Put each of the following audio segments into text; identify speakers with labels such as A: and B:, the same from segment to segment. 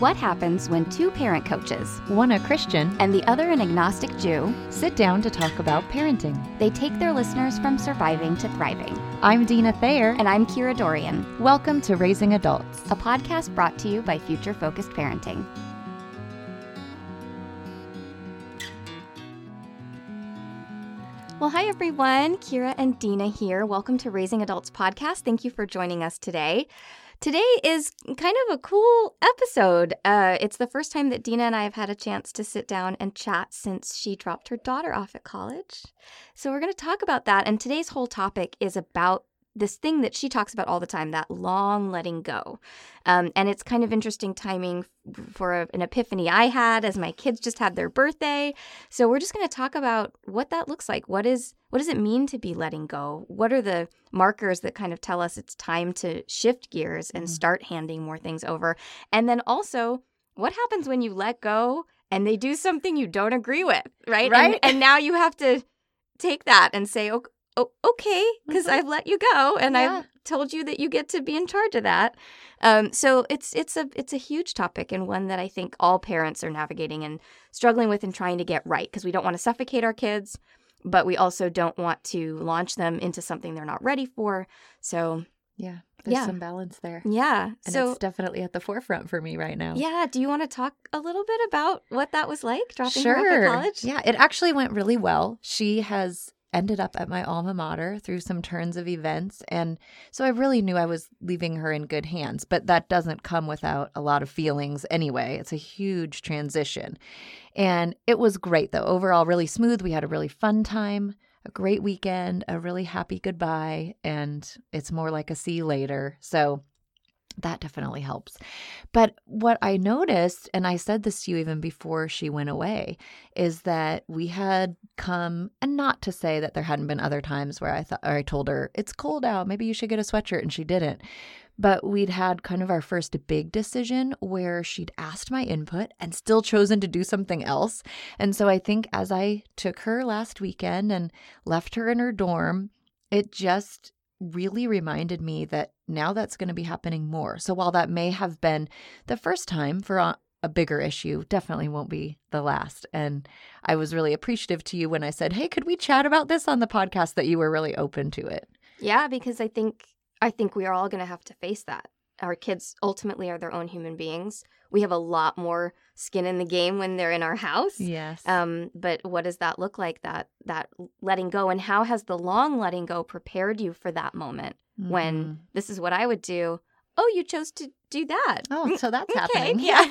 A: What happens when two parent coaches,
B: one a Christian,
A: and the other an agnostic Jew,
B: sit down to talk about parenting?
A: They take their listeners from surviving to thriving.
B: I'm Dina Thayer.
A: And I'm Kira Dorrian.
B: Welcome to Raising Adults,
A: a podcast brought to you by Future Focused Parenting. Well, hi everyone. Kira and Dina here. Welcome to Raising Adults podcast. Thank you for joining us today. Today is kind of a cool episode. Uh, it's the first time that Dina and I have had a chance to sit down and chat since she dropped her daughter off at college. So, we're going to talk about that. And today's whole topic is about this thing that she talks about all the time that long letting go. Um, and it's kind of interesting timing for a, an epiphany i had as my kids just had their birthday. So we're just going to talk about what that looks like. What is what does it mean to be letting go? What are the markers that kind of tell us it's time to shift gears and mm-hmm. start handing more things over? And then also what happens when you let go and they do something you don't agree with right?
B: Right.
A: and, and now you have to take that and say okay oh, okay, because mm-hmm. I've let you go and yeah. I've told you that you get to be in charge of that. Um, so it's it's a it's a huge topic and one that I think all parents are navigating and struggling with and trying to get right because we don't want to suffocate our kids, but we also don't want to launch them into something they're not ready for. So
B: yeah, there's yeah. some balance there.
A: Yeah.
B: And so, it's definitely at the forefront for me right now.
A: Yeah. Do you want to talk a little bit about what that was like dropping
B: sure.
A: her off at college?
B: Yeah, it actually went really well. She has ended up at my alma mater through some turns of events. And so I really knew I was leaving her in good hands, but that doesn't come without a lot of feelings anyway. It's a huge transition. And it was great, though. Overall, really smooth. We had a really fun time, a great weekend, a really happy goodbye. And it's more like a see you later. So that definitely helps. But what I noticed, and I said this to you even before she went away, is that we had come, and not to say that there hadn't been other times where I thought, or I told her, it's cold out, maybe you should get a sweatshirt, and she didn't. But we'd had kind of our first big decision where she'd asked my input and still chosen to do something else. And so I think as I took her last weekend and left her in her dorm, it just really reminded me that now that's going to be happening more. So while that may have been the first time for a, a, bigger issue, definitely won't be the last. And I was really appreciative to you when I said, "Hey, could we chat about this on the podcast?" that you were really open to it.
A: Yeah, because I think I think we are all going to have to face that. Our kids ultimately are their own human beings. We have a lot more skin in the game when they're in our house.
B: Yes.
A: Um, but what does that look like? That that letting go, and how has the long letting go prepared you for that moment mm-hmm. when this is what I would do? Oh, you chose to do that.
B: Oh, so that's
A: okay,
B: happening.
A: Yeah.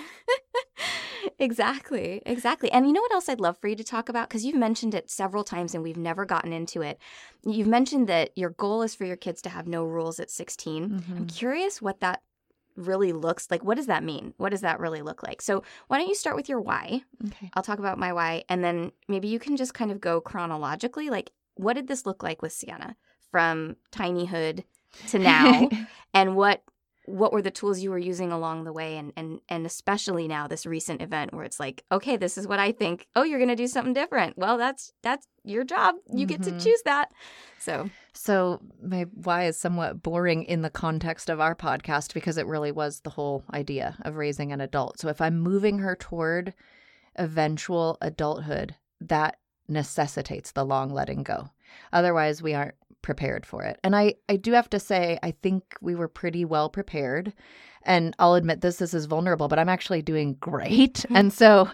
A: exactly. Exactly. And you know what else I'd love for you to talk about? Because you've mentioned it several times and we've never gotten into it. You've mentioned that your goal is for your kids to have no rules at 16. Mm-hmm. I'm curious what that really looks like. What does that mean? What does that really look like? So, why don't you start with your why?
B: Okay.
A: I'll talk about my why. And then maybe you can just kind of go chronologically. Like, what did this look like with Sienna from tinyhood to now? and what what were the tools you were using along the way and and and especially now this recent event where it's like okay this is what i think oh you're going to do something different well that's that's your job you mm-hmm. get to mm-hmm. choose that so
B: so my why is somewhat boring in the context of our podcast because it really was the whole idea of raising an adult so if i'm moving her toward eventual adulthood that necessitates the long letting go otherwise we aren't prepared for it. And I, I do have to say, I think we were pretty well prepared. And I'll admit this, this is vulnerable, but I'm actually doing great. and so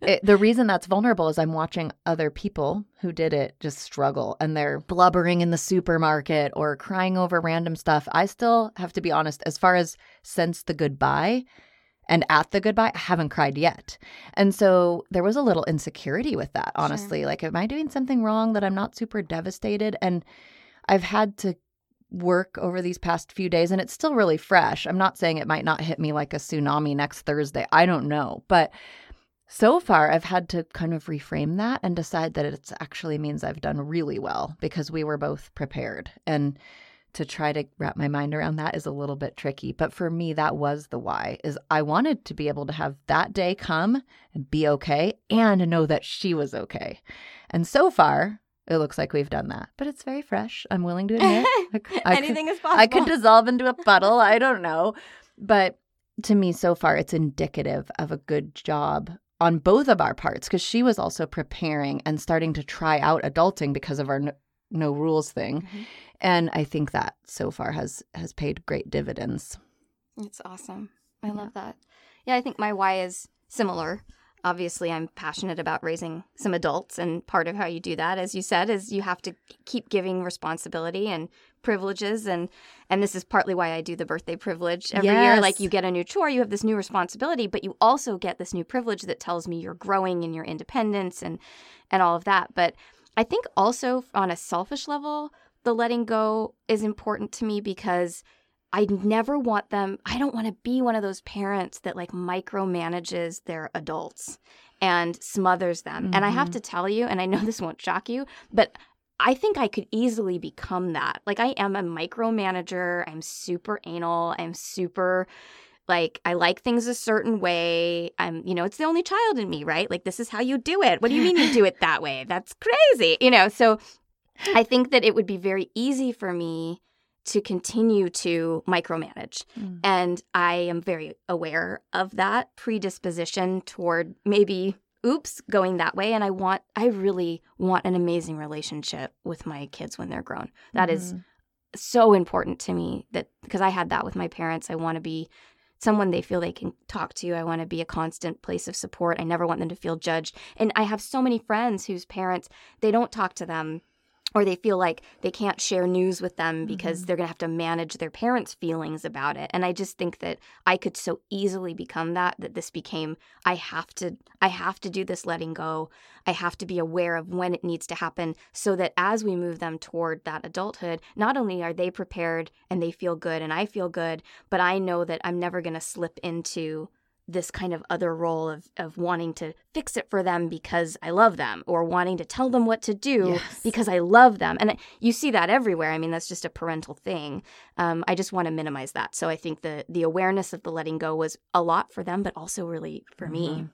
B: it, the reason that's vulnerable is I'm watching other people who did it just struggle and they're blubbering in the supermarket or crying over random stuff. I still have to be honest, as far as since the goodbye, and at the goodbye, I haven't cried yet. And so there was a little insecurity with that, honestly. Sure. Like, am I doing something wrong that I'm not super devastated? And I've had to work over these past few days and it's still really fresh. I'm not saying it might not hit me like a tsunami next Thursday. I don't know. But so far, I've had to kind of reframe that and decide that it actually means I've done really well because we were both prepared. And to try to wrap my mind around that is a little bit tricky. But for me, that was the why is I wanted to be able to have that day come and be okay and know that she was okay. And so far, it looks like we've done that, but it's very fresh. I'm willing to admit.
A: I, Anything
B: could,
A: is possible.
B: I could dissolve into a puddle. I don't know. But to me so far it's indicative of a good job on both of our parts because she was also preparing and starting to try out adulting because of our no, no rules thing.
A: Mhm.
B: And I think that so far has has paid great dividends.
A: It's awesome. I
B: Yeah.
A: love that. Yeah, I think my why is similar. Obviously, I'm passionate about raising some adults, and part of how you do that, as you said, is you have to keep giving responsibility and privileges, and and this is partly why I do the birthday privilege every year. Like you get a new chore, you have this new responsibility, but you also get this new privilege that tells me you're growing in your independence and and all of that. But I think also on a selfish level, the letting go is important to me because I never want them, I don't want to be one of those parents that like micromanages their adults and smothers them. And I have
B: Mhm.
A: to tell you, and I know this won't shock you, but I think I could easily become that. Like I am a micromanager. I'm super anal. I'm super like I like things a certain way. I'm, you know, it's the only child in me, right? Like this is how you do it. What do you mean you do it that way? That's crazy. You know, so I think that it would be very easy for me to continue to micromanage.
B: Mm.
A: And I am very aware of that predisposition toward maybe, oops, going that way. And I want, I really want an amazing relationship with my kids when they're grown. That is
B: Mhm.
A: so important to me that because I had that with my parents. I want to be someone they feel they can talk to. I want to be a constant place of support. I never want them to feel judged. And I have so many friends whose parents, they don't talk to them or they feel like they can't share news with them because
B: Mhm.
A: they're going to have to manage their parents' feelings about it. And I just think that I could so easily become that that this became I have to I have to do this letting go. I have to be aware of when it needs to happen so that as we move them toward that adulthood, not only are they prepared and they feel good and I feel good, but I know that I'm never going to slip into this kind of other role of, of wanting to fix it for them because I love them or wanting to tell them what to do
B: Yes.
A: because I love them. And you see that everywhere. I mean, that's just a parental thing. Um, I just want to minimize that. So I think the the awareness of the letting go was a lot for them, but also really for me.
B: Mhm.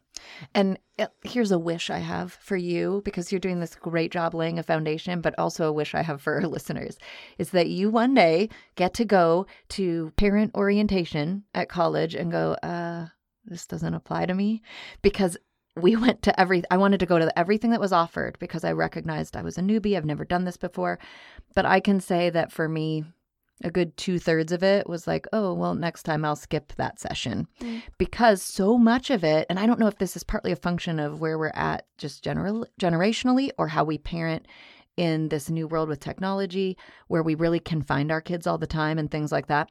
B: And uh, here's a wish I have for you because you're doing this great job laying a foundation, but also a wish I have for our listeners is that you one day get to go to parent orientation at college and go, uh, this doesn't apply to me because we went to every I wanted to go to everything that was offered because I recognized I was a newbie. I've never done this before. But I can say that for me, a good two thirds of it was like, oh, well, next time I'll skip that session
A: Mm.
B: because so much of it, and I don't know if this is partly a function of where we're at just general generationally or how we parent in this new world with technology where we really can find our kids all the time and things like that.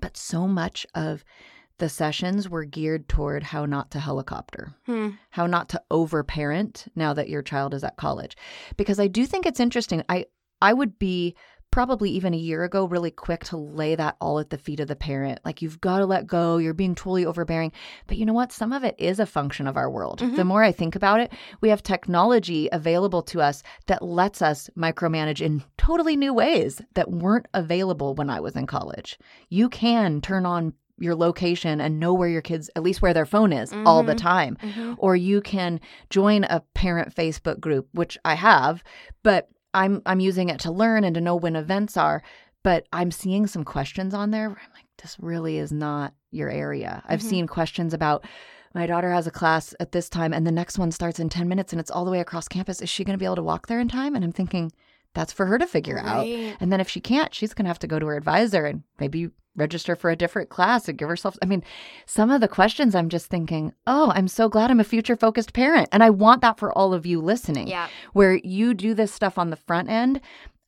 B: But so much of the sessions were geared toward how not to helicopter
A: Hmm.
B: how not to overparent now that your child is at college. Because i do think it's interesting i i would be probably even a year ago really quick to lay that all at the feet of the parent. Like you've got to let go you're being totally overbearing. But you know what? Some of it is a function of our world.
A: Mhm.
B: the more i think about it we have technology available to us that lets us micromanage in totally new ways that weren't available when i was in college. You can turn on your location and know where your kids at least where their phone is all the
A: Mhm.
B: time
A: Mhm.
B: or you can join a parent Facebook group, which I have, but I'm I'm using it to learn and to know when events are. But I'm seeing some questions on there where I'm like, this really is not your area. I've
A: Mhm.
B: seen questions about my daughter has a class at this time and the next one starts in 10 minutes and it's all the way across campus. Is she going to be able to walk there in time? And I'm thinking, that's for her to figure out. And then if she can't, she's going to have to go to her advisor and maybe register for a different class and give herself. I mean, some of the questions I'm just thinking, oh, I'm so glad I'm a future focused parent. And I want that for all of you listening,
A: Yeah.
B: where you do this stuff on the front end.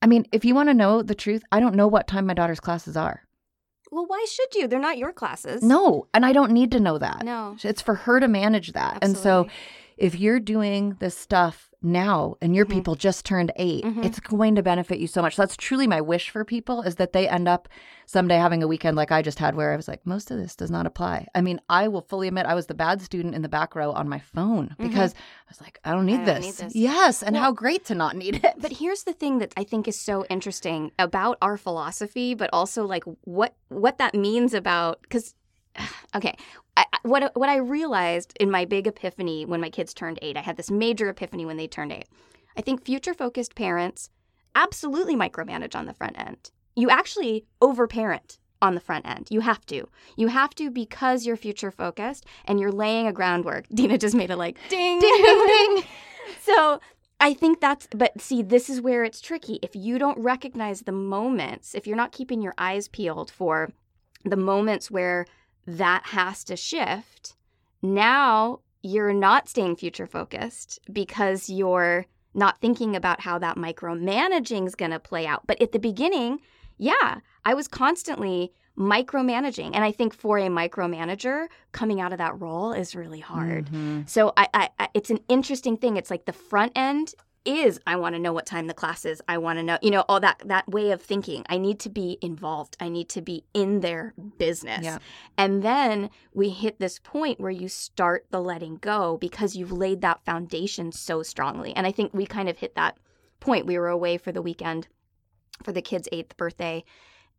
B: I mean, if you want to know the truth, I don't know what time my daughter's classes are.
A: Well, why should you? They're not your classes.
B: No, and I don't need to know that.
A: No.
B: It's for her to manage that. And so
A: Absolutely.
B: If you're doing this stuff now and your
A: Mhm.
B: people just turned 8
A: Mhm.
B: it's going to benefit you so much. So that's truly my wish for people is that they end up someday having a weekend like I just had where I was like, most of this does not apply. I mean, I will fully admit I was the bad student in the back row on my phone because I was like, I don't need,
A: Mm-hmm. I don't
B: this.
A: need this.
B: Yes. And
A: Well-
B: how great to not need it.
A: But here's the thing that I think is so interesting about our philosophy, but also like what what that means about because okay, I, what what I realized in my big epiphany when my kids turned eight, I had this major epiphany when they turned eight. I think future focused parents absolutely micromanage on the front end. You actually overparent on the front end. You have to. You have to because you're future focused and you're laying a groundwork. Dina just made a like ding, ding, ding, ding. so I think that's, but see, this is where it's tricky. If you don't recognize the moments, if you're not keeping your eyes peeled for the moments where that has to shift, now you're not staying future focused because you're not thinking about how that micromanaging is going to play out. But at the beginning, yeah, I was constantly micromanaging. And I think for a micromanager, coming out of that role is really hard. Mm-hmm. So I, I, I, it's an interesting thing. It's like the front end is I want to know what time the class is. I want to know, you know, all that that way of thinking. I need to be involved. I need to be in their business. Yeah. And then we hit this point where you start the letting go because you've laid that foundation so strongly. And I think we kind of hit that point. We were away for the weekend for the kid's 8th birthday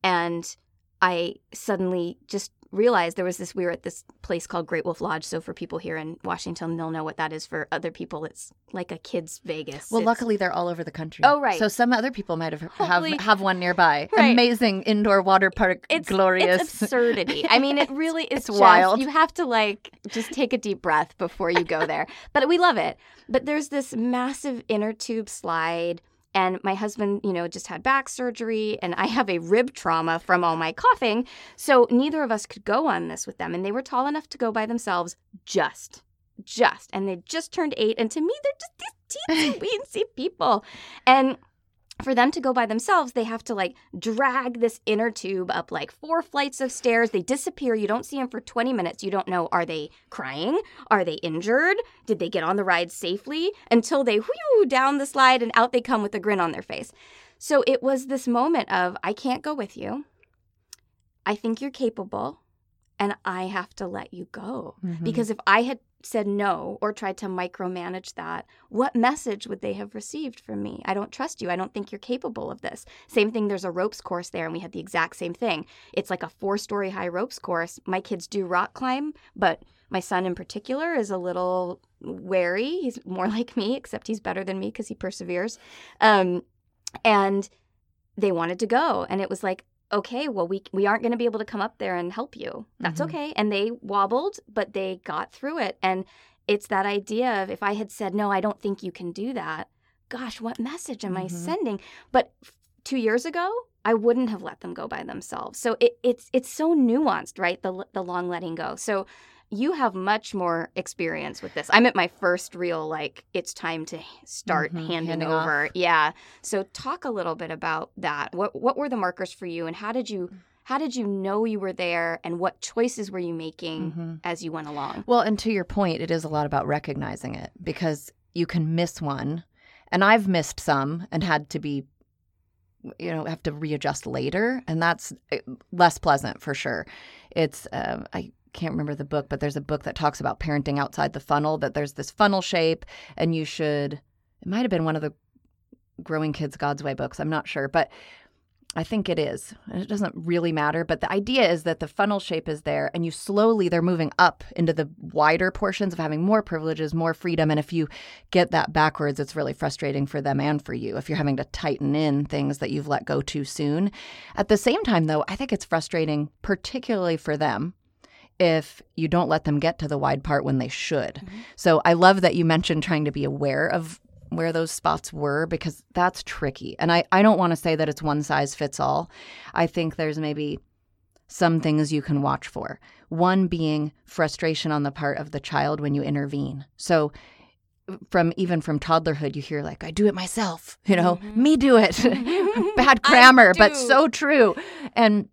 A: and I suddenly just realized there was this we were at this place called Great Wolf Lodge. So for people here in Washington, they'll know what that is. For other people, it's like a kids Vegas.
B: Well,
A: it's...
B: luckily they're all over the country.
A: Oh right.
B: So some other people might have have, have one nearby. Right. Amazing indoor water park.
A: It's
B: glorious.
A: It's absurdity. I mean, it really is just, wild. You have to like just take a deep breath before you go there. but we love it. But there's this massive inner tube slide and my husband, you know, just had back surgery and I have a rib trauma from all my coughing. So neither of us could go on this with them. And they were tall enough to go by themselves just. Just. And they just turned eight. And to me, they're just these teensy weensy people. And for them to go by themselves, they have to like drag this inner tube up like four flights of stairs. They disappear. You don't see them for 20 minutes. You don't know are they crying? Are they injured? Did they get on the ride safely? Until they whew down the slide and out they come with a grin on their face. So it was this moment of I can't go with you. I think you're capable and I have to let you go. Mm-hmm. Because if I had said no or tried to micromanage that, what message would they have received from me? I don't trust you. I don't think you're capable of this. Same thing, there's a ropes course there, and we had the exact same thing. It's like a four story high ropes course. My kids do rock climb, but my son in particular is a little wary. He's more like me, except he's better than me because he perseveres. Um, and they wanted to go. And it was like, okay, well, we we aren't going to be able to come up there and help you. That's mm-hmm. okay. And they wobbled, but they got through it. And it's that idea of if I had said, no, I don't think you can do that, gosh, what message am mm-hmm. I sending? But two years ago, I wouldn't have let them go by themselves. So it, it's it's so nuanced, right? The the long letting go. So you have much more experience with this. I'm at my first real like it's time to start mm-hmm, handing, handing, over. Off. Yeah. So talk a little bit about that. What what were the markers for you and how did you how did you know you were there and what choices were you making mm-hmm. as you went along?
B: Well, and to your point, it is a lot about recognizing it because you can miss one. And I've missed some and had to be you know have to readjust later and that's eh, less pleasant for sure it's um, i can't remember the book, but there's a book that talks about parenting outside the funnel, that there's this funnel shape, and you should, it might have been one of the Growing Kids God's Way books. I'm not sure, but I think it is. It doesn't really matter, but the idea is that the funnel shape is there and you slowly they're moving up into the wider portions of having more privileges, more freedom and if you get that backwards it's really frustrating for them and for you if you're having to tighten in things that you've let go too soon. At the same time though, I think it's frustrating particularly for them if you don't let them get to the wide part when they should. Mm-hmm. So I love that you mentioned trying to be aware of where those spots were because that's tricky. And I, I don't want to say that it's one size fits all. I think there's maybe some things you can watch for. One being frustration on the part of the child when you intervene. So from even from toddlerhood you hear like I do it myself, you know, mm-hmm. me do it. Bad grammar, but so true. And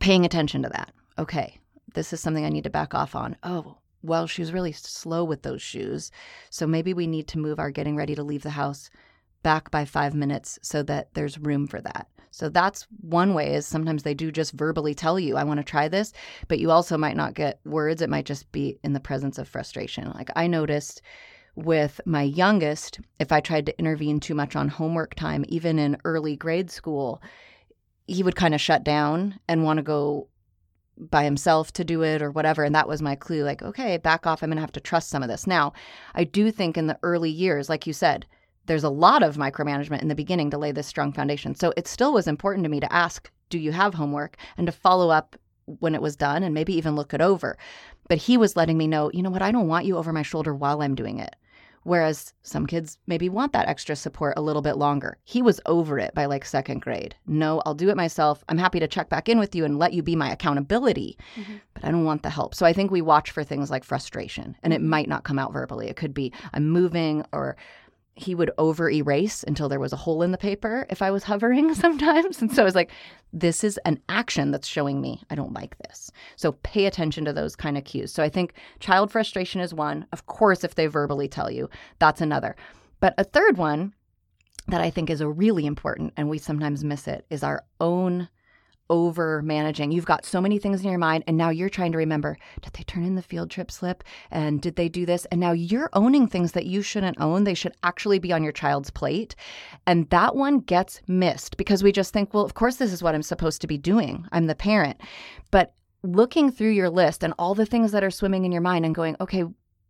B: paying attention to that. Okay, this is something I need to back off on. Oh, well, she was really slow with those shoes. So maybe we need to move our getting ready to leave the house back by five minutes so that there's room for that. So that's one way is sometimes they do just verbally tell you, I want to try this, but you also might not get words. It might just be in the presence of frustration. Like I noticed with my youngest, if I tried to intervene too much on homework time, even in early grade school, he would kind of shut down and want to go by himself to do it or whatever. And that was my clue like, okay, back off. I'm going to have to trust some of this. Now, I do think in the early years, like you said, there's a lot of micromanagement in the beginning to lay this strong foundation. So it still was important to me to ask, do you have homework and to follow up when it was done and maybe even look it over. But he was letting me know, you know what, I don't want you over my shoulder while I'm doing it. Whereas some kids maybe want that extra support a little bit longer. He was over it by like second grade. No, I'll do it myself. I'm happy to check back in with you and let you be my accountability, mm-hmm. but I don't want the help. So I think we watch for things like frustration, and it mm-hmm. might not come out verbally. It could be I'm moving or he would over erase until there was a hole in the paper if I was hovering sometimes. And so I was like, this is an action that's showing me I don't like this. So pay attention to those kind of cues. So I think child frustration is one. Of course, if they verbally tell you, that's another. But a third one that I think is a really important, and we sometimes miss it, is our own over managing. You've got so many things in your mind, and now you're trying to remember did they turn in the field trip slip? And did they do this? And now you're owning things that you shouldn't own. They should actually be on your child's plate. And that one gets missed because we just think, well, of course, this is what I'm supposed to be doing. I'm the parent. But looking through your list and all the things that are swimming in your mind and going, okay,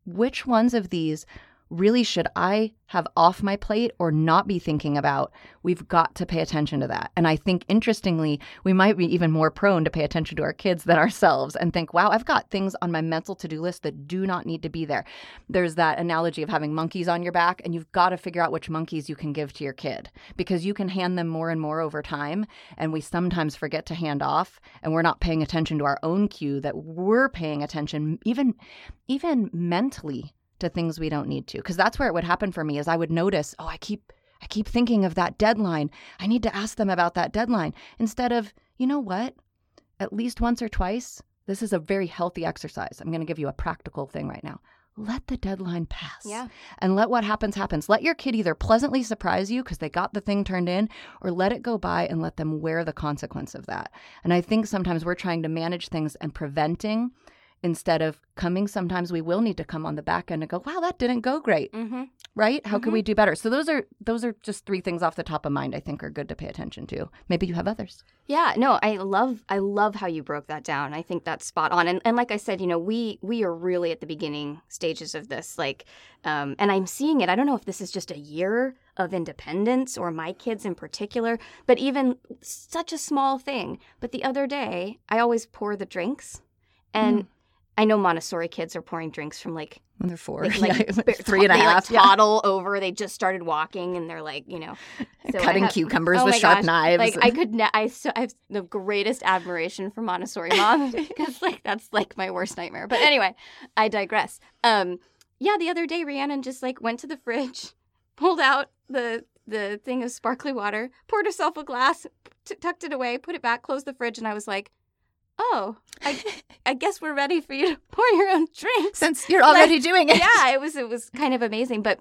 B: which ones of these really should I have off my plate or not be thinking about? We've got to pay attention to that. And I think interestingly, we might be even more prone to pay attention to our kids than ourselves and think, wow, I've got things on my mental to do list that do not need to be there. There's that analogy of having monkeys on your back, and you've got to figure out which monkeys you can give to your kid because you can hand them more and more over time. And we sometimes forget to hand off, and we're not paying attention to our own cue that we're paying attention, even, even mentally to things we don't need to because that's where it would happen for me is i would notice oh i keep i keep thinking of that deadline. I need to ask them about that deadline. Instead of you know what? At least once or twice this is a very healthy exercise. I'm going to give you a practical thing right now. Let the deadline pass
A: yeah.
B: and let what happens happens. Let your kid either pleasantly surprise you because they got the thing turned in or let it go by and let them wear the consequence of that. And i think sometimes we're trying to manage things and preventing instead of coming sometimes we will need to come on the back end and go wow that didn't go great. Mm-hmm. right? How mm-hmm. can we do better? So those are those are just three things off the top of mind i think are good to pay attention to. Maybe you have others.
A: Yeah no i love i love how you broke that down. I think that's spot on. And, and like i said you know we we are really at the beginning stages of this like um, and i'm seeing it. I don't know if this is just a year of independence or my kids in particular but even such a small thing. But the other day i always pour the drinks and mm. I know Montessori kids are pouring drinks from like
B: when they're four,
A: they, like, yeah, three and a half. They, like, toddle yeah. over. They just started walking, and they're like, you know,
B: so cutting have, cucumbers oh with sharp gosh, knives.
A: Like I could, ne- I, so, I have the greatest admiration for Montessori moms because like that's like my worst nightmare. But anyway, I digress. Um, yeah, the other day Rhiannon just like went to the fridge, pulled out the the thing of sparkly water, poured herself a glass, t- tucked it away, put it back, closed the fridge, and I was like, oh, I, I guess we're ready for you to pour your own drinks.
B: Since you're already like, doing it.
A: Yeah, it was it was kind of amazing. But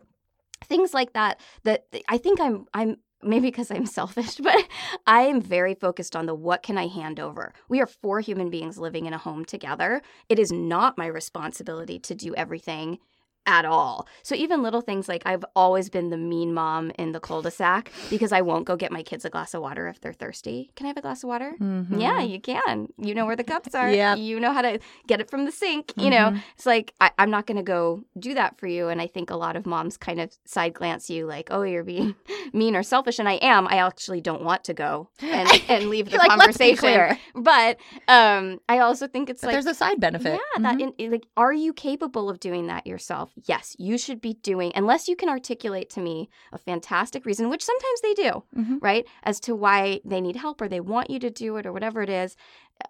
A: things like that, that I think I'm I'm maybe because I'm selfish, but I am very focused on the what can I hand over. We are four human beings living in a home together. It is not my responsibility to do everything at all. So even little things like I've always been the mean mom in the cul-de-sac because I won't go get my kids a glass of water if they're thirsty. Can I have a glass of water? Mm-hmm. Yeah, you can. You know where the cups are. yeah. You know how to get it from the sink. Mm-hmm. You know, mm-hmm. it's like I, am not going to go do that for you. And I think a lot of moms kind of side glance you like, oh, you're being mean or selfish. And I am. I actually don't want to go and, and leave the like, conversation. But um, I also think it's
B: but
A: like
B: there's a side benefit.
A: Yeah, mm-hmm. that in, like, are you capable of doing that yourself? Yes, you should be doing, unless you can articulate to me a fantastic reason, which sometimes they do, mm-hmm. right? As to why they need help or they want you to do it or whatever it is.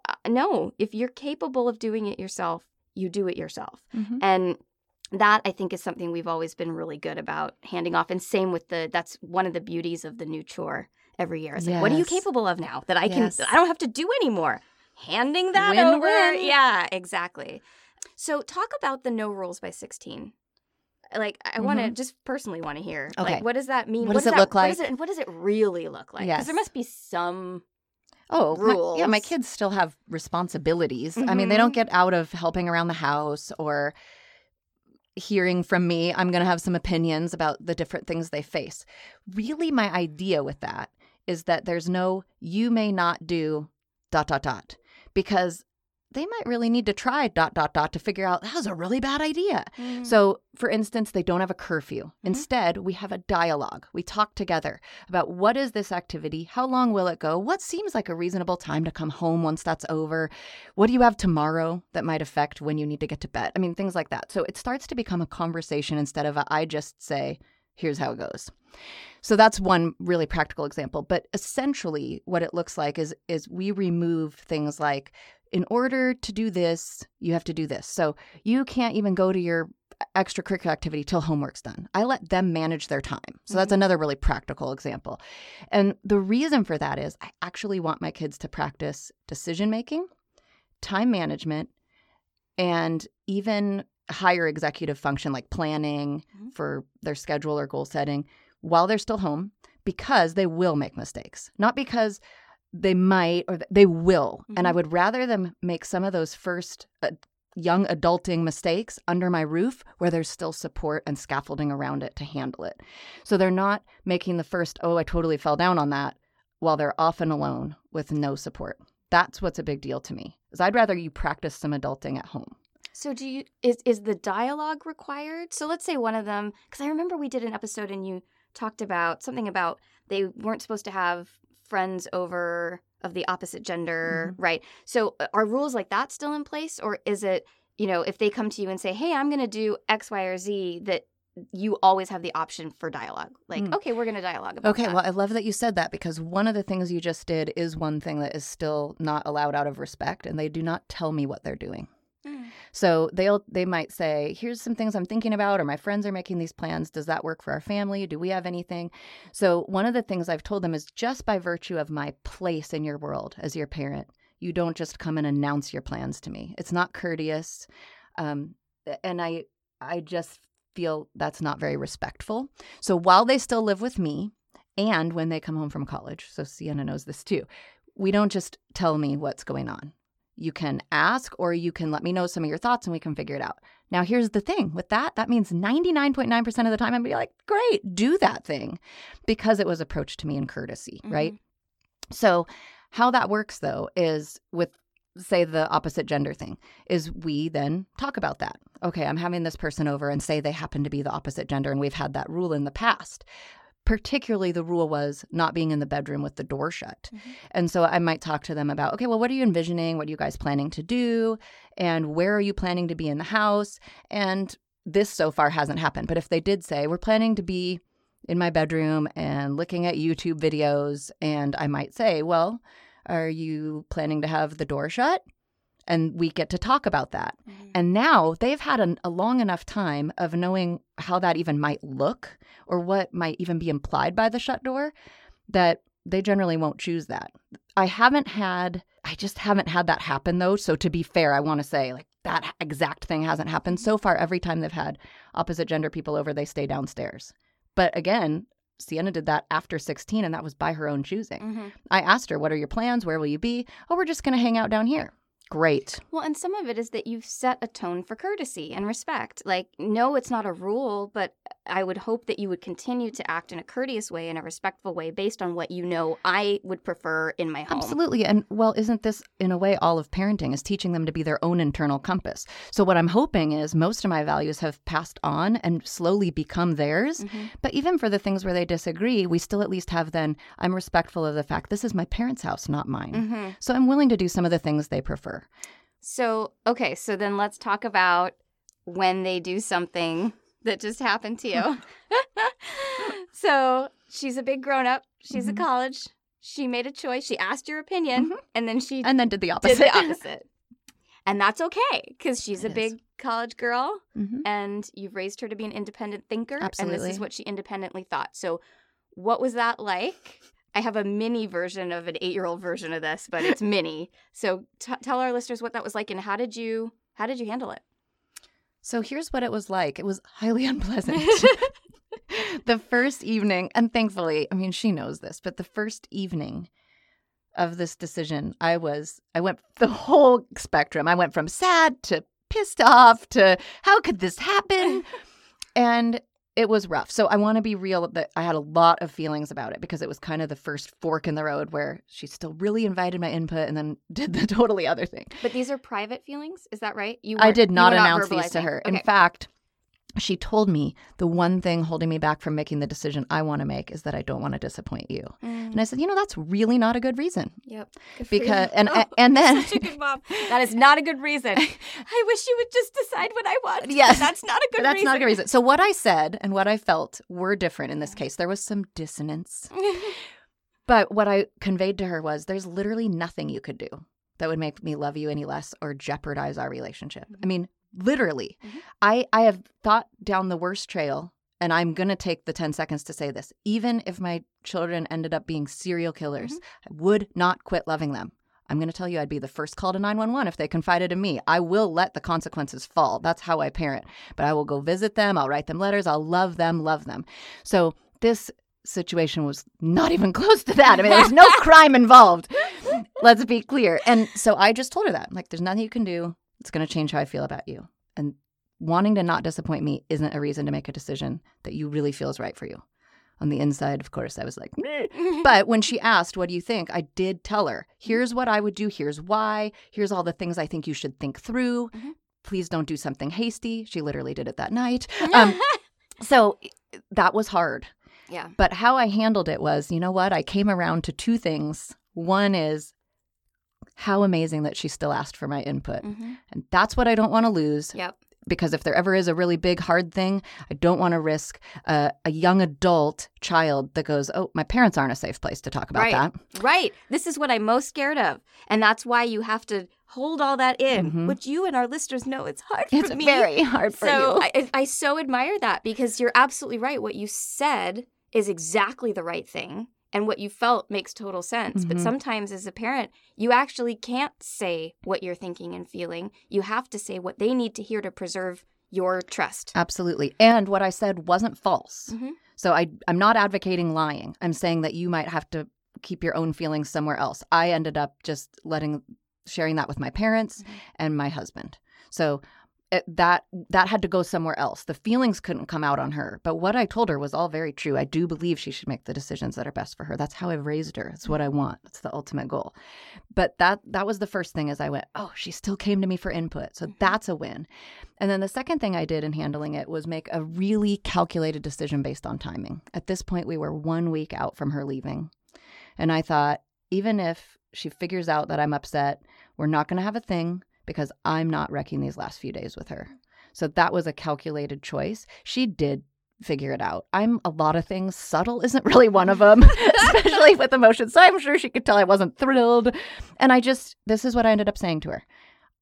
A: Uh, no, if you're capable of doing it yourself, you do it yourself. Mm-hmm. And that I think is something we've always been really good about handing off. And same with the, that's one of the beauties of the new chore every year. It's yes. like, what are you capable of now that I can, yes. I don't have to do anymore? Handing that win, over. Win. Yeah, exactly. So talk about the no rules by 16 like I want to mm-hmm. just personally want to hear. Okay. Like, what does that mean?
B: What, what does, it that, look like?
A: What, it, what does it really look like? Because yes. there must be some
B: Oh,
A: rules.
B: My, yeah, my kids still have responsibilities. Mm-hmm. I mean, they don't mm-hmm. get out of helping around the house or hearing from me. I'm going to have some opinions about the different things they face. Really, my idea with that is that there's no, you may not do dot, dot, dot. Because they might really need to try dot dot dot to figure out that was a really bad idea.
A: Mm.
B: So, for instance, they don't have a curfew.
A: Mm-hmm.
B: Instead, we have a dialogue. We talk together about what is this activity? How long will it go? What seems like a reasonable time to come home once that's over? What do you have tomorrow that might affect when you need to get to bed? I mean, things like that. So, it starts to become a conversation instead of a, I just say, here's how it goes. So that's one really practical example, but essentially what it looks like is is we remove things like in order to do this, you have to do this. So you can't even go to your extracurricular activity till homework's done. I let them manage their time. So that's
A: Mhm.
B: another really practical example. And the reason for that is I actually want my kids to practice decision making, time management, and even higher executive function like planning
A: Mhm.
B: for their schedule or goal setting while they're still home because they will make mistakes. Not because they might or they will. And I
A: Mhm.
B: would rather them make some of those first uh, young adulting mistakes under my roof where there's still support and scaffolding around it to handle it. So they're not making the first, oh, I totally fell down on that while they're often alone with no support. That's what's a big deal to me. Is I'd rather you practice some adulting at home.
A: So do you is is the dialogue required? So let's say one of them cuz I remember we did an episode and you talked about something about they weren't supposed to have friends over of the opposite gender, right? So uh, are rules like that still in place or is it, you know, if they come to you and say, "Hey, I'm going to do X, Y, or Z," that you always have the option for dialogue. Like,
B: Mm.
A: okay, we're going to dialogue about
B: Okay,
A: that.
B: well, I love that you said that because one of the things you just did is one thing that is still not allowed out of respect, and they do not tell me what they're doing.
A: Mm.
B: So they'll they might say, "Here's some things I'm thinking about," or "My friends are making these plans. Does that work for our family? Do we have anything?" So one of the things I've told them is just by virtue of my place in your world as your parent, you don't just come and announce your plans to me. It's not courteous, um, and I I just feel that's not very respectful. So while they still live with me, and when they come home from college, so Sienna knows this too, we don't just tell me what's going on. You can ask or you can let me know some of your thoughts and we can figure it out. Now, here's the thing with that, that means 99.9% of the time I'm be like, great, do that thing because it was approached to me in courtesy, right? Mm-hmm. So, how that works though is with, say, the opposite gender thing, is we then talk about that. Okay, I'm having this person over and say they happen to be the opposite gender, and we've had that rule in the past. Particularly, the rule was not being in the bedroom with the door shut.
A: Mhm.
B: And so I might talk to them about, okay, well, what are you envisioning? What are you guys planning to do? And where are you planning to be in the house? And this so far hasn't happened. But if they did say, we're planning to be in my bedroom and looking at YouTube videos, and I might say, well, are you planning to have the door shut? And we get to talk about that.
A: Mhm.
B: And now they've had an, a long enough time of knowing how that even might look or what might even be implied by the shut door that they generally won't choose that. I haven't had, I just haven't had that happen though. So to be fair, I want to say like that exact thing hasn't happened. So far, every time they've had opposite gender people over, they stay downstairs. But again, Sienna did that after 16 and that was by her own choosing.
A: Mhm.
B: I asked her, What are your plans? Where will you be? Oh, we're just going to hang out down here. Great.
A: Well, and some of it is that you've set a tone for courtesy and respect. Like, no, it's not a rule, but I would hope that you would continue to act in a courteous way, in a respectful way, based on what you know I would prefer in my home.
B: Absolutely. And well, isn't this in a way all of parenting is teaching them to be their own internal compass? So what I'm hoping is most of my values have passed on and slowly become theirs.
A: Mhm.
B: But even for the things where they disagree, we still at least have then I'm respectful of the fact this is my parents' house, not mine.
A: Mhm.
B: So I'm willing to do some of the things they prefer.
A: So, okay, so then let's talk about when they do something that just happened to you. so, she's a big grown up, she's
B: Mhm.
A: at college, she made a choice, she asked your opinion,
B: Mhm.
A: and then she
B: And then did the
A: did
B: opposite.
A: the opposite. and that's okay because she's
B: It
A: a
B: is.
A: big college girl
B: Mhm.
A: and you've raised her to be an independent thinker. Absolutely. And this is what she independently thought. So, what was that like? I have a mini version of an eight year old version of this, but it's mini. So, t- tell our listeners what that was like and how did you how did you handle it?
B: So here's what it was like. It was highly unpleasant. the first evening, and thankfully, I mean, she knows this, but the first evening of this decision, I was, I went the whole spectrum. I went from sad to pissed off to how could this happen? and it was rough. So I want to be real that I had a lot of feelings about it because it was kind of the first fork in the road where she still really invited my input and then did the totally other thing.
A: But these are private feelings, is that right? You
B: I did not announce these to her.
A: Okay.
B: In fact, she told me the one thing holding me back from making the decision I want to make is that I don't want to disappoint you.
A: Mm,
B: And I said, you know, that's really not a good reason.
A: yep. Good.
B: Because and
A: Oh,
B: and then
A: such a good mom. That is not a good reason. I wish you would just decide what I want.
B: Yes.
A: that's not a good
B: that's
A: reason.
B: not a good reason. So what I said and what I felt were different in this case. There was some dissonance. But what I conveyed to her was there's literally nothing you could do that would make me love you any less or jeopardize our relationship. I mean, literally.
A: Mhm.
B: I I have thought down the worst trail and I'm going to take the 10 seconds to say this. Even if my children ended up being serial killers, I would not quit loving them. I'm going to tell you I'd be the first call to 911 if they confided in me. I will let the consequences fall. That's how I parent. But I will go visit them, I'll write them letters, I'll love them, love them. So this situation was not even close to that. I mean, there was no crime involved. Let's be clear. And so I just told her that. Like, there's nothing you can do. It's going to change how I feel about you. And wanting to not disappoint me isn't a reason to make a decision that you really feel is right for you. On the inside, of course, I was like, "Meh." but when she asked, What do you think? I did tell her, Here's what I would do. Here's why. Here's all the things I think you should think through.
A: Mhm.
B: Please don't do something hasty. She literally did it that night. Um, so that was hard.
A: yeah.
B: But how I handled it was, you know what? I came around to two things. One is how amazing that she still asked for my input.
A: Mhm.
B: And that's what I don't want to lose
A: Yep.
B: because if there ever is a really big, hard thing, I don't want to risk uh, a young adult child that goes, Oh, my parents aren't a safe place to talk about
A: Right.
B: that.
A: Right. This is what I'm most scared of. And that's why you have to hold all that in,
B: Mhm.
A: which you and our listeners know it's hard for me.
B: It's very hard for
A: so
B: you.
A: I I so admire that because you're absolutely right. What you said is exactly the right thing. And what you felt makes total sense. But
B: Mhm.
A: sometimes as a parent, you actually can't say what you're thinking and feeling. You have to say what they need to hear to preserve your trust.
B: Absolutely. And what I said wasn't false.
A: Mhm.
B: So I, I'm not advocating lying. I'm saying that you might have to keep your own feelings somewhere else. I ended up just letting, sharing that with my parents
A: Mhm.
B: and my husband. So that that had to go somewhere else. The feelings couldn't come out on her. But what I told her was all very true. I do believe she should make the decisions that are best for her. That's how I've raised her. It's what I want. It's the ultimate goal. But that that was the first thing as I went, oh, she still came to me for input. So
A: Mhm.
B: that's a win. And then the second thing I did in handling it was make a really calculated decision based on timing. At this point, we were one week out from her leaving. And I thought, even if she figures out that I'm upset, we're not going to have a thing because I'm not wrecking these last few days with her. So that was a calculated choice. She did figure it out. I'm a lot of things. Subtle isn't really one of them, especially with emotions. So I'm sure she could tell I wasn't thrilled. And I just, this is what I ended up saying to her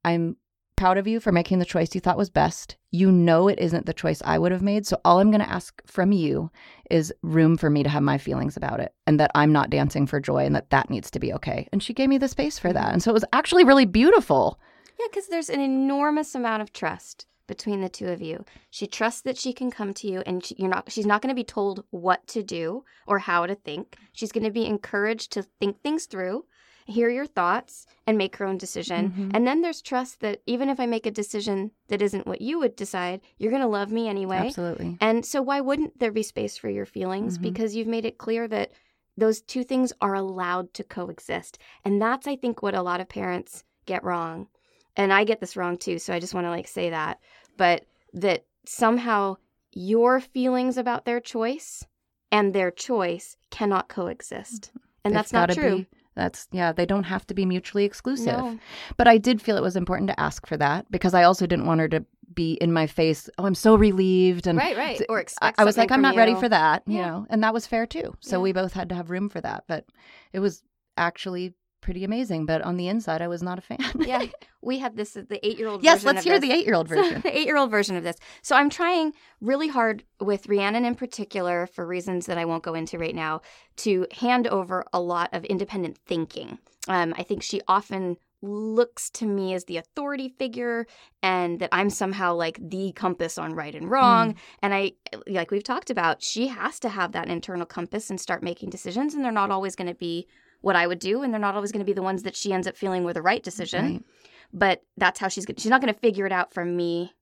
B: I'm proud of you for making the choice you thought was best. You know it isn't the choice I would have made. So all I'm going to ask from you is room for me to have my feelings about it and that I'm not dancing for joy and that that needs to be okay. And she gave me the space for that. And so it was actually really beautiful.
A: Yeah, because there's an enormous amount of trust between the two of you. She trusts that she can come to you, and she, you're not. She's not going to be told what to do or how to think. She's going to be encouraged to think things through, hear your thoughts, and make her own decision.
B: Mhm.
A: And then there's trust that even if I make a decision that isn't what you would decide, you're going to love me anyway.
B: Absolutely.
A: And so, why wouldn't there be space for your feelings?
B: Mhm.
A: Because you've made it clear that those two things are allowed to coexist. And that's, I think, what a lot of parents get wrong. And I get this wrong too. So I just want to like say that. But that somehow your feelings about their choice and their choice cannot coexist. Mm-hmm. And
B: They've
A: that's not true.
B: be- that's, yeah, they don't have to be mutually exclusive.
A: No.
B: But I did feel it was important to ask for that because I also didn't want her to be in my face, oh, I'm so relieved. And
A: Right, right. Or
B: I,
A: expect
B: I was like, I'm not ready for that, you
A: Yeah.
B: know, and that was fair too. So
A: Yeah.
B: we both had to have room for that. But it was actually pretty amazing. But on the inside, I was not a fan.
A: yeah. We had this the eight year old
B: yes, let's hear the eight year old
A: So,
B: version.
A: the eight year old version of this. So I'm trying really hard with Rhiannon in particular, for reasons that I won't go into right now, to hand over a lot of independent thinking. Um, I think she often looks to me as the authority figure and that I'm somehow like the compass on right and wrong. And I, like we've talked about, she has to have that internal compass and start making decisions. And they're not always going to be what I would do. And they're not always going to be the ones that she ends up feeling were the right decision
B: Right.
A: but that's how she's gonna she's not going to figure it out from me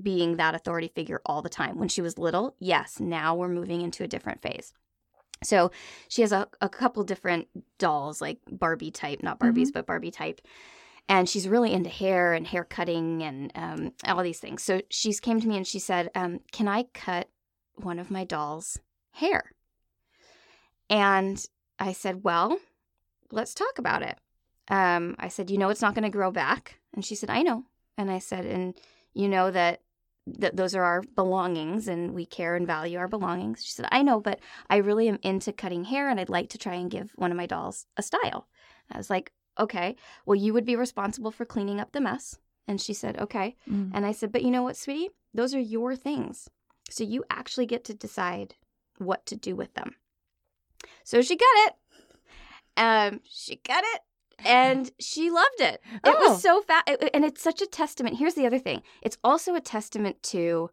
A: being that authority figure all the time. When she was little, yes, now we're moving into a different phase. So she has a, a couple different dolls, like Barbie type, not Barbies, but Barbie type. And she's really into hair and hair cutting and um, all these things. So she's came to me and she said, um, "Can I cut one of my dolls' hair?" And I said, "Well, let's talk about it." Um, I said, "You know, it's not going to grow back." And she said, "I know." And I said, "And you know that that those are our belongings and we care and value our belongings. She said, I know, but I really am into cutting hair and I'd like to try and give one of my dolls a style. I was like, okay, well, you would be responsible for cleaning up the mess. And she said, okay.
B: Mm.
A: And I said, but you know what, sweetie? Those are your things. So you actually get to decide what to do with them. So she got it. Um, she got it and she loved it. It
B: Oh.
A: was so fast, and it's such a testament. Here's the other thing: it's also a testament to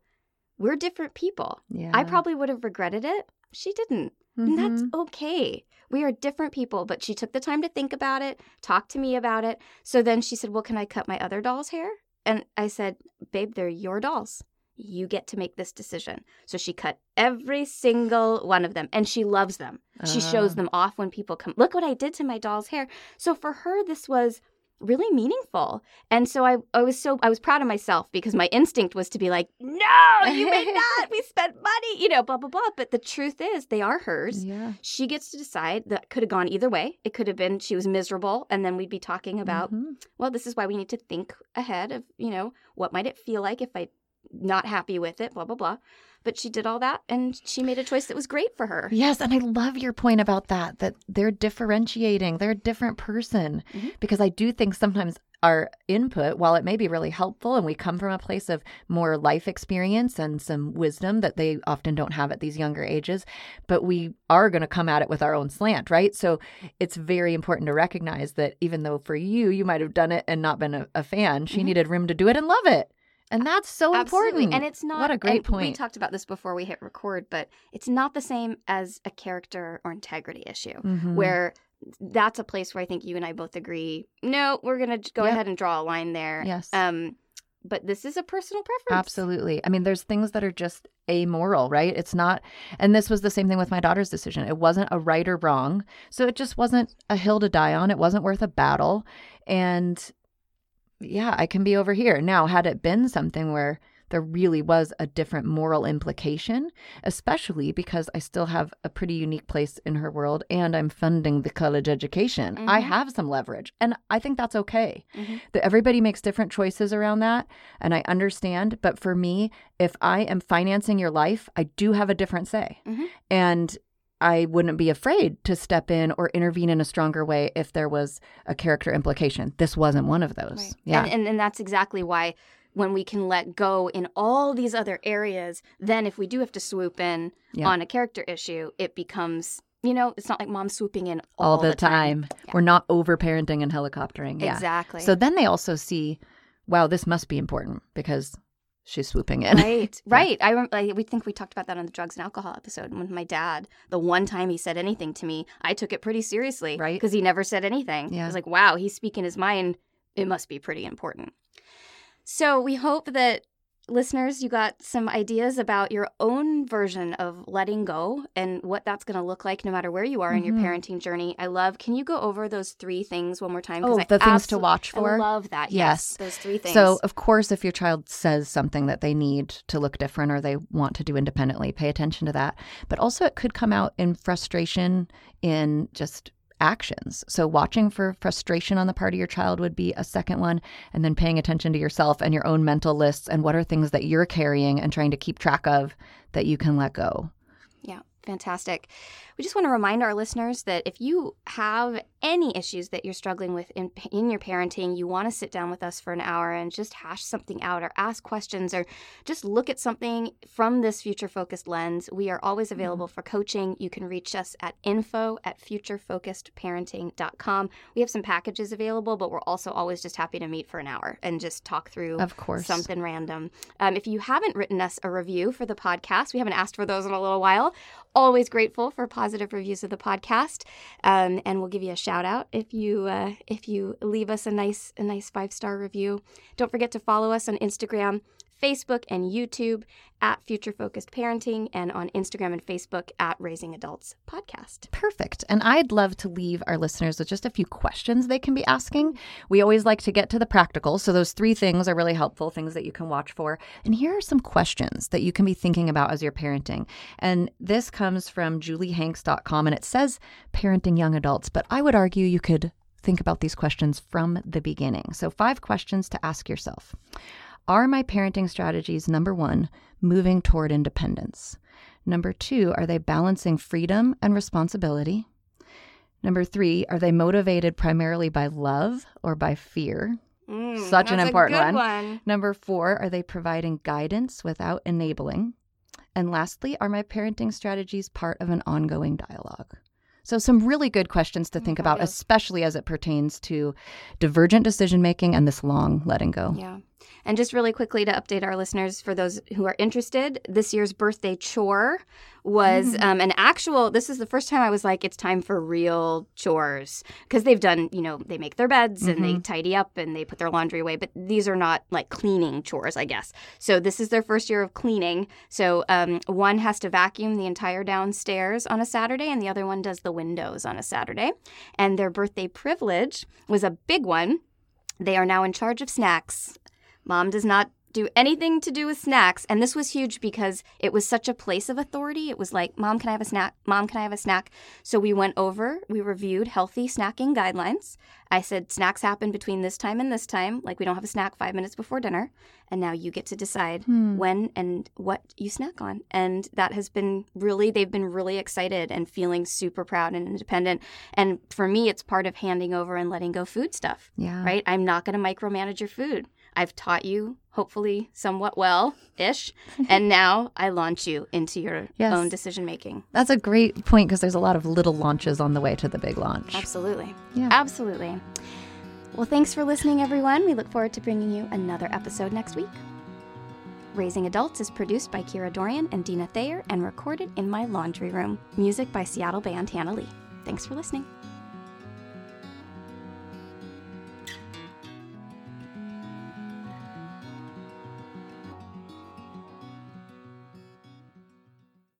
A: we're different people.
B: Yeah.
A: I probably would have regretted it. She didn't, and that's
B: Mhm.
A: okay. We are different people, but she took the time to think about it, talk to me about it. So then she said, "Well, can I cut my other doll's hair?" And I said, "Babe, they're your dolls." You get to make this decision. So she cut every single one of them and she loves them. She shows
B: Ah.
A: them off when people come. Look what I did to my doll's hair. So for her, this was really meaningful. And so I, I was so I was proud of myself because my instinct was to be like, no, you may not. We spent money, you know, blah blah blah. But the truth is, they are hers.
B: Yeah.
A: She gets to decide. That could have gone either way. It could have been she was miserable, and then we'd be talking about,
B: Mhm.
A: well, this is why we need to think ahead of, you know, what might it feel like if I not happy with it, blah blah blah. But she did all that, and she made a choice that was great for her.
B: Yes, and I love your point about that, that they're differentiating. They're a different person.
A: Mhm.
B: Because I do think sometimes our input, while it may be really helpful and we come from a place of more life experience and some wisdom that they often don't have at these younger ages, but we are going to come at it with our own slant, right? So it's very important to recognize that even though for you, you might have done it and not been a, a fan, she
A: Mhm.
B: needed room to do it and love it. And that's so
A: Absolutely.
B: important.
A: And it's not
B: What a great
A: and We talked about this before we hit record, but it's not the same as a character or integrity issue
B: Mhm.
A: where that's a place where I think you and I both agree, no, we're going to go
B: Yep.
A: ahead and draw a line there.
B: Yes.
A: Um but this is a personal preference.
B: Absolutely. I mean, there's things that are just amoral, right? It's not, and this was the same thing with my daughter's decision. It wasn't a right or wrong. So it just wasn't a hill to die on. It wasn't worth a battle. And yeah, I can be over here. Now, had it been something where there really was a different moral implication, especially because I still have a pretty unique place in her world and I'm funding the college education, I
A: Mhm.
B: have some leverage. And I think that's okay
A: Mhm.
B: that everybody makes different choices around that and i understand but for me if i am financing your life i do have a different say
A: Mhm.
B: and i wouldn't be afraid to step in or intervene in a stronger way if there was a character implication this wasn't one of those
A: Right.
B: yeah
A: And, and and that's exactly why when we can let go in all these other areas, then if we do have to swoop in
B: Yeah.
A: on a character issue, it becomes you know, it's not like mom swooping in
B: all,
A: all,
B: the, time,
A: Yeah.
B: we're not over parenting and helicoptering yeah
A: Exactly.
B: so then they also see wow this must be important because she's swooping in
A: right, right. I, rem- I we think we talked about that on the drugs and alcohol episode. With my dad, the one time he said anything to me, I took it pretty seriously,
B: Right.
A: Because he never said anything.
B: Yeah.
A: I was like, wow, he's speaking his mind. It must be pretty important. So we hope that listeners, you got some ideas about your own version of letting go and what that's going to look like no matter where you are in your
B: Mhm.
A: parenting journey. I love. Can you go over those three things one more time?
B: oh
A: I
B: the things to watch for
A: I love that.
B: Yes.
A: Yes, those three things.
B: So, of course, if your child says something that they need to look different or they want to do independently, pay attention to that. But also, it could come out in frustration in just actions. So, watching for frustration on the part of your child would be a second one. And then paying attention to yourself and your own mental lists and what are things that you're carrying and trying to keep track of that you can let go.
A: Yeah, fantastic. We just want to remind our listeners that if you have any issues that you're struggling with in, in your parenting, you want to sit down with us for an hour and just hash something out or ask questions or just look at something from this future focused lens, we are always available for coaching. You can reach us at info at futurefocusedparenting.com. We have some packages available, but we're also always just happy to meet for an hour and just talk through
B: Of course.
A: something random. Um, if you haven't written us a review for the podcast, we haven't asked for those in a little while. Always grateful for positive reviews of the podcast, um, and we'll give you a shout out if you uh, if you leave us a nice a nice five star review. Don't forget to follow us on Instagram. Facebook and YouTube at Future Focused Parenting and on Instagram and Facebook at Raising Adults Podcast.
B: Perfect. And I'd love to leave our listeners with just a few questions they can be asking. We always like to get to the practical. So, those three things are really helpful, things that you can watch for. And here are some questions that you can be thinking about as you're parenting. And this comes from juliehanks.com and it says parenting young adults, but I would argue you could think about these questions from the beginning. So, five questions to ask yourself. Are my parenting strategies, number one, moving toward independence? Number two, are they balancing freedom and responsibility? Number three, are they motivated primarily by love or by fear?
A: Mm,
B: Such an important one.
A: one.
B: Number four, are they providing guidance without enabling? And lastly, are my parenting strategies part of an ongoing dialogue? So, some really good questions to think about, especially as it pertains to divergent decision making and this long letting go.
A: Yeah. And just really quickly to update our listeners, for those who are interested, this year's birthday chore was
B: Mm.
A: um, an actual. This is the first time I was like, it's time for real chores because they've done, you know, they make their beds and
B: Mm-hmm.
A: they tidy up and they put their laundry away, but these are not like cleaning chores, I guess. So this is their first year of cleaning. So um, one has to vacuum the entire downstairs on a Saturday, and the other one does the windows on a Saturday. And their birthday privilege was a big one. They are now in charge of snacks. Mom does not do anything to do with snacks. And this was huge because it was such a place of authority. It was like, Mom, can I have a snack? Mom, can I have a snack? So we went over, we reviewed healthy snacking guidelines. I said, snacks happen between this time and this time. Like, we don't have a snack five minutes before dinner. And now you get to decide hmm. when and what you snack on. And that has been really, they've been really excited and feeling super proud and independent. And for me, it's part of handing over and letting go food stuff
B: Yeah.
A: right? I'm not going to micromanage your food. I've taught you, hopefully, somewhat well ish. and now I launch you into your
B: Yes.
A: own decision making.
B: That's a great point because there's a lot of little launches on the way to the big launch.
A: Absolutely.
B: Yeah.
A: Absolutely. Well, thanks for listening, everyone. We look forward to bringing you another episode next week. Raising Adults is produced by Kira Dorrian and Dina Thayer and recorded in my laundry room. Music by Seattle band Hannah Lee. Thanks for listening.